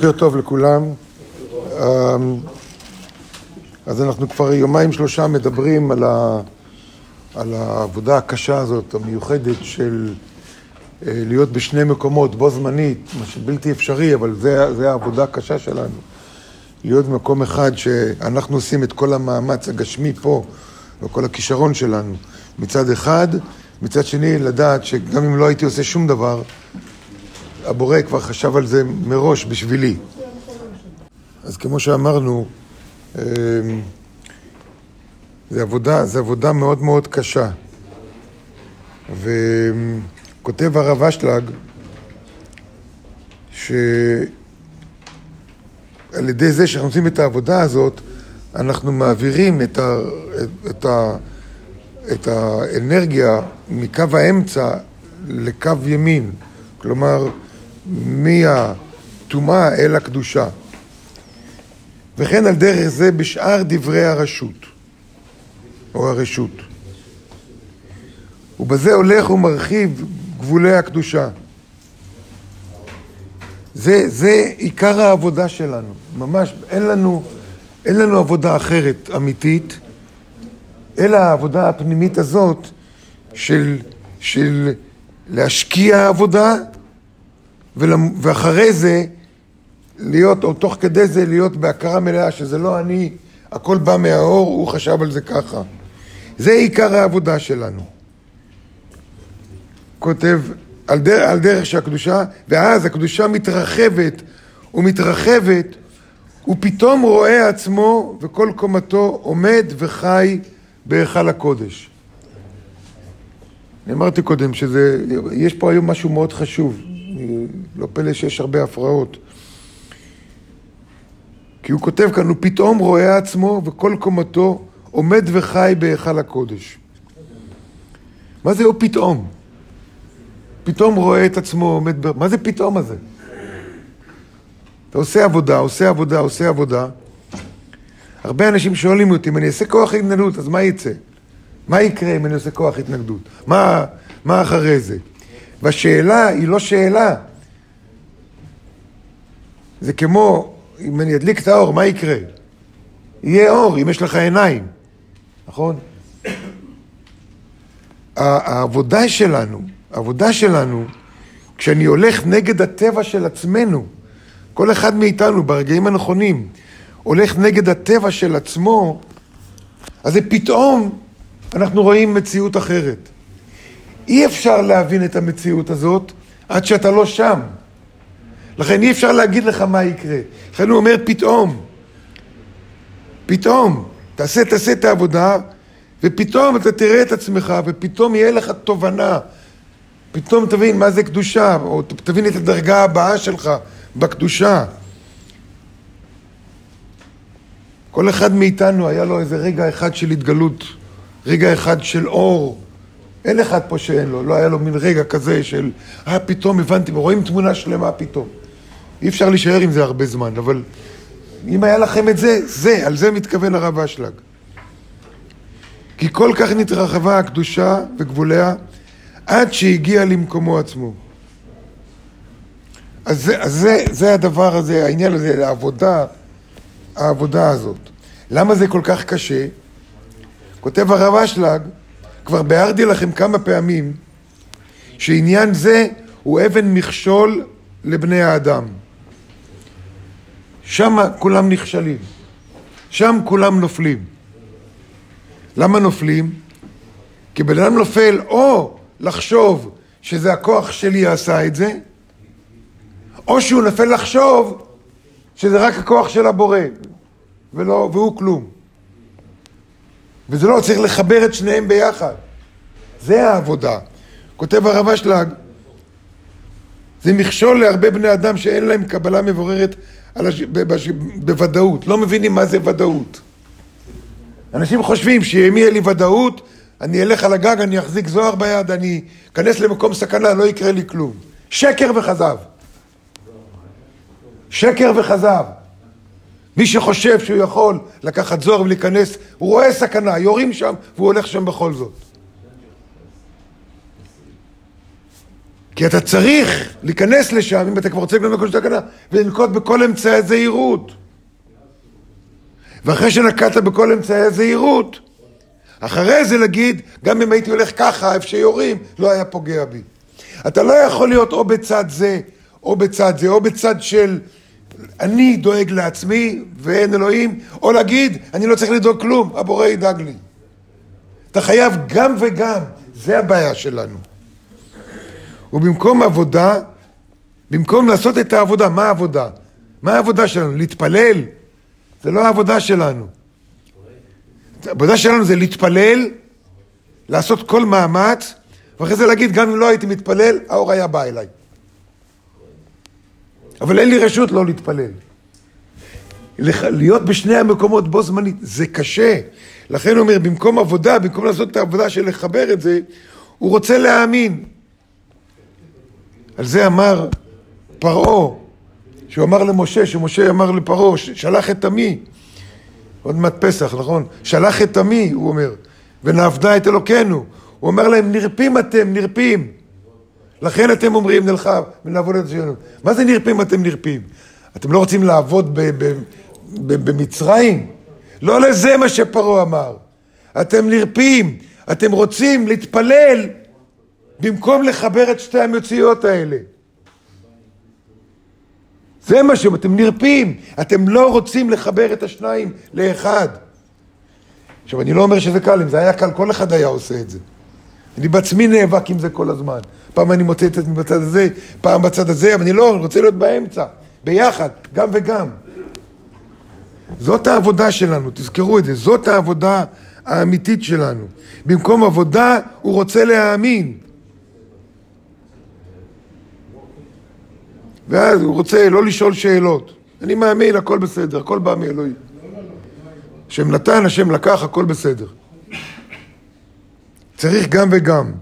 בוקר טוב לכולם. אמ, אז אנחנו כבר יומיים שלושה מדברים על, ה, על העבודה הקשה הזאת, המיוחדת של אה, להיות בשני מקומות בו זמנית, מה שבלתי אפשרי, אבל זה, זה העבודה הקשה שלנו. להיות במקום אחד שאנחנו עושים את כל המאמץ הגשמי פה, וכל הכישרון שלנו, מצד אחד, מצד שני לדעת שגם אם לא הייתי עושה שום דבר, הבורא כבר חשב על זה מראש בשבילי. אז כמו שאמרנו, אמ, זה עבודה, זה עבודה מאוד מאוד קשה. וכותב הרב אשלג, שעל ידי זה שאנחנו עושים את העבודה הזאת, אנחנו מעבירים את, ה, את, ה, את האנרגיה מקו האמצע לקו ימין. כלומר, מהטומאה אל הקדושה. וכן על דרך זה בשאר דברי הרשות, או הרשות. ובזה הולך ומרחיב גבולי הקדושה. זה, זה עיקר העבודה שלנו, ממש, אין לנו, אין לנו עבודה אחרת אמיתית, אלא העבודה הפנימית הזאת של, של להשקיע עבודה ואחרי זה להיות, או תוך כדי זה להיות בהכרה מלאה שזה לא אני, הכל בא מהאור, הוא חשב על זה ככה. זה עיקר העבודה שלנו. כותב על, דר, על דרך שהקדושה, ואז הקדושה מתרחבת ומתרחבת, הוא פתאום רואה עצמו וכל קומתו עומד וחי בהיכל הקודש. אני אמרתי קודם שזה, יש פה היום משהו מאוד חשוב. לא פלא שיש הרבה הפרעות. כי הוא כותב כאן, הוא פתאום רואה עצמו וכל קומתו עומד וחי בהיכל הקודש. מה זה הוא פתאום? פתאום רואה את עצמו עומד ב... מה זה פתאום הזה? אתה עושה עבודה, עושה עבודה, עושה עבודה. הרבה אנשים שואלים אותי, אם אני אעשה כוח התנגדות, אז מה יצא? מה יקרה אם אני עושה כוח התנגדות? מה, מה אחרי זה? והשאלה היא לא שאלה. זה כמו, אם אני אדליק את האור, מה יקרה? יהיה אור, אם יש לך עיניים, נכון? העבודה שלנו, העבודה שלנו, כשאני הולך נגד הטבע של עצמנו, כל אחד מאיתנו ברגעים הנכונים הולך נגד הטבע של עצמו, אז זה פתאום אנחנו רואים מציאות אחרת. אי אפשר להבין את המציאות הזאת עד שאתה לא שם. לכן אי אפשר להגיד לך מה יקרה. לכן הוא אומר פתאום. פתאום. תעשה, תעשה את העבודה, ופתאום אתה תראה את עצמך, ופתאום יהיה לך תובנה. פתאום תבין מה זה קדושה, או תבין את הדרגה הבאה שלך בקדושה. כל אחד מאיתנו היה לו איזה רגע אחד של התגלות, רגע אחד של אור. אין אחד פה שאין לו, לא היה לו מין רגע כזה של, אה, פתאום הבנתי, רואים תמונה שלמה פתאום. אי אפשר להישאר עם זה הרבה זמן, אבל אם היה לכם את זה, זה, על זה מתכוון הרב אשלג. כי כל כך נתרחבה הקדושה וגבוליה עד שהגיע למקומו עצמו. אז זה, אז זה, זה הדבר הזה, העניין הזה, העבודה, העבודה הזאת. למה זה כל כך קשה? כותב הרב אשלג, כבר ביארתי לכם כמה פעמים שעניין זה הוא אבן מכשול לבני האדם. שם כולם נכשלים, שם כולם נופלים. למה נופלים? כי בן אדם נופל או לחשוב שזה הכוח שלי עשה את זה, או שהוא נופל לחשוב שזה רק הכוח של הבורא, ולא, והוא כלום. וזה לא, צריך לחבר את שניהם ביחד. זה העבודה. כותב הרב אשלג, זה מכשול להרבה בני אדם שאין להם קבלה מבוררת הש... בוודאות, לא מבינים מה זה ודאות. אנשים חושבים שאם יהיה לי ודאות, אני אלך על הגג, אני אחזיק זוהר ביד, אני אכנס למקום סכנה, לא יקרה לי כלום. שקר וכזב. שקר וכזב. מי שחושב שהוא יכול לקחת זוהר ולהיכנס, הוא רואה סכנה, יורים שם והוא הולך שם בכל זאת. כי אתה צריך להיכנס לשם, אם אתה כבר רוצה לקנות בקושי תקנה, ולנקוט בכל אמצעי הזהירות. ואחרי שנקטת בכל אמצעי הזהירות, אחרי זה להגיד, גם אם הייתי הולך ככה, איפה שיורים, לא היה פוגע בי. אתה לא יכול להיות או בצד זה, או בצד זה, או בצד של אני דואג לעצמי ואין אלוהים, או להגיד, אני לא צריך לדאוג כלום, הבורא ידאג לי. אתה חייב גם וגם, זה הבעיה שלנו. ובמקום עבודה, במקום לעשות את העבודה, מה העבודה? מה העבודה שלנו? להתפלל? זה לא העבודה שלנו. העבודה שלנו זה להתפלל, לעשות כל מאמץ, ואחרי זה להגיד, גם אם לא הייתי מתפלל, האור היה בא אליי. אבל אין לי רשות לא להתפלל. להיות בשני המקומות בו זמנית, זה קשה. לכן הוא אומר, במקום עבודה, במקום לעשות את העבודה של לחבר את זה, הוא רוצה להאמין. על זה אמר פרעה, שהוא אמר למשה, שמשה אמר לפרעה, שלח את עמי, עוד מעט פסח, נכון? שלח את עמי, הוא אומר, ונעבדה את אלוקינו. הוא אומר להם, נרפים אתם, נרפים. לכן אתם אומרים, נלכה ונעבוד את השם. מה זה נרפים אתם נרפים? אתם לא רוצים לעבוד במצרים? לא לזה מה שפרעה אמר. אתם נרפים, אתם רוצים להתפלל במקום לחבר את שתי המציאות האלה. זה מה שהם, אתם נרפים, אתם לא רוצים לחבר את השניים לאחד. עכשיו, אני לא אומר שזה קל, אם זה היה קל, כל אחד היה עושה את זה. אני בעצמי נאבק עם זה כל הזמן. פעם אני מוצא את עצמי בצד הזה, פעם בצד הזה, אבל אני לא, אני רוצה להיות באמצע, ביחד, גם וגם. זאת העבודה שלנו, תזכרו את זה, זאת העבודה האמיתית שלנו. במקום עבודה, הוא רוצה להאמין. ואז הוא רוצה לא לשאול שאלות. אני מאמין, הכל בסדר, הכל בא מאלוהים. השם נתן, השם לקח, הכל בסדר. צריך גם וגם.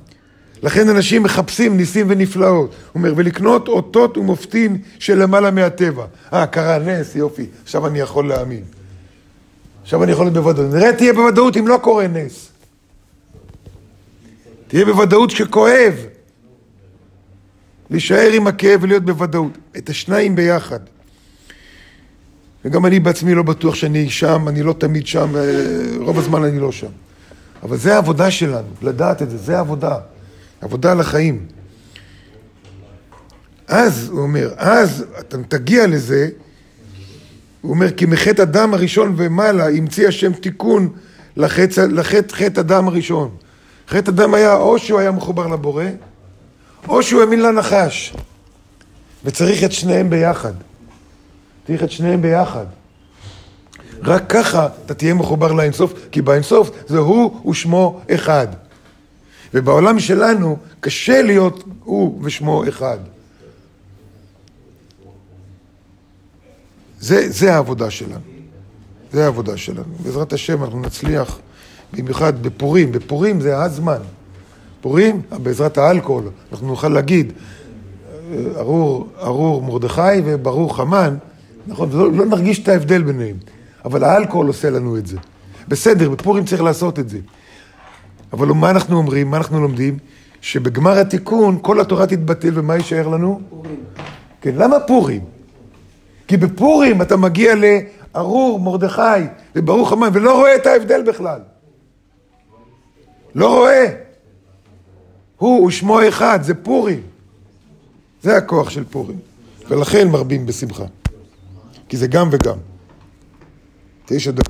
לכן אנשים מחפשים ניסים ונפלאות. הוא אומר, ולקנות אותות ומופתים של למעלה מהטבע. אה, קרה נס, יופי, עכשיו אני יכול להאמין. עכשיו אני יכול להיות בוודאות. נראה, תהיה בוודאות אם לא קורה נס. תהיה בוודאות שכואב. להישאר עם הכאב ולהיות בוודאות. את השניים ביחד. וגם אני בעצמי לא בטוח שאני שם, אני לא תמיד שם, רוב הזמן אני לא שם. אבל זה העבודה שלנו, לדעת את זה, זה העבודה. עבודה על החיים. אז, הוא אומר, אז אתה תגיע לזה, הוא אומר, כי מחטא אדם הראשון ומעלה המציא השם תיקון לחטא, לחטא חטא אדם הראשון. חטא אדם היה או שהוא היה מחובר לבורא, או שהוא האמין לנחש. וצריך את שניהם ביחד. צריך את שניהם ביחד. רק ככה אתה תהיה מחובר לאינסוף, כי באינסוף זה הוא ושמו אחד. ובעולם שלנו קשה להיות הוא ושמו אחד. זה, זה העבודה שלנו. זה העבודה שלנו. בעזרת השם אנחנו נצליח, במיוחד בפורים. בפורים זה הזמן. פורים, בעזרת האלכוהול, אנחנו נוכל להגיד, ארור, ארור מרדכי וברור חמן, נכון? ולא לא נרגיש את ההבדל ביניהם. אבל האלכוהול עושה לנו את זה. בסדר, בפורים צריך לעשות את זה. אבל מה אנחנו אומרים, מה אנחנו לומדים? שבגמר התיקון כל התורה תתבטל ומה יישאר לנו? פורים. כן, למה פורים? כי בפורים אתה מגיע לארור, מרדכי וברוך המן ולא רואה את ההבדל בכלל. לא רואה. הוא ושמו אחד, זה פורים. זה הכוח של פורים. ולכן מרבים בשמחה. כי זה גם וגם. תשע דקות.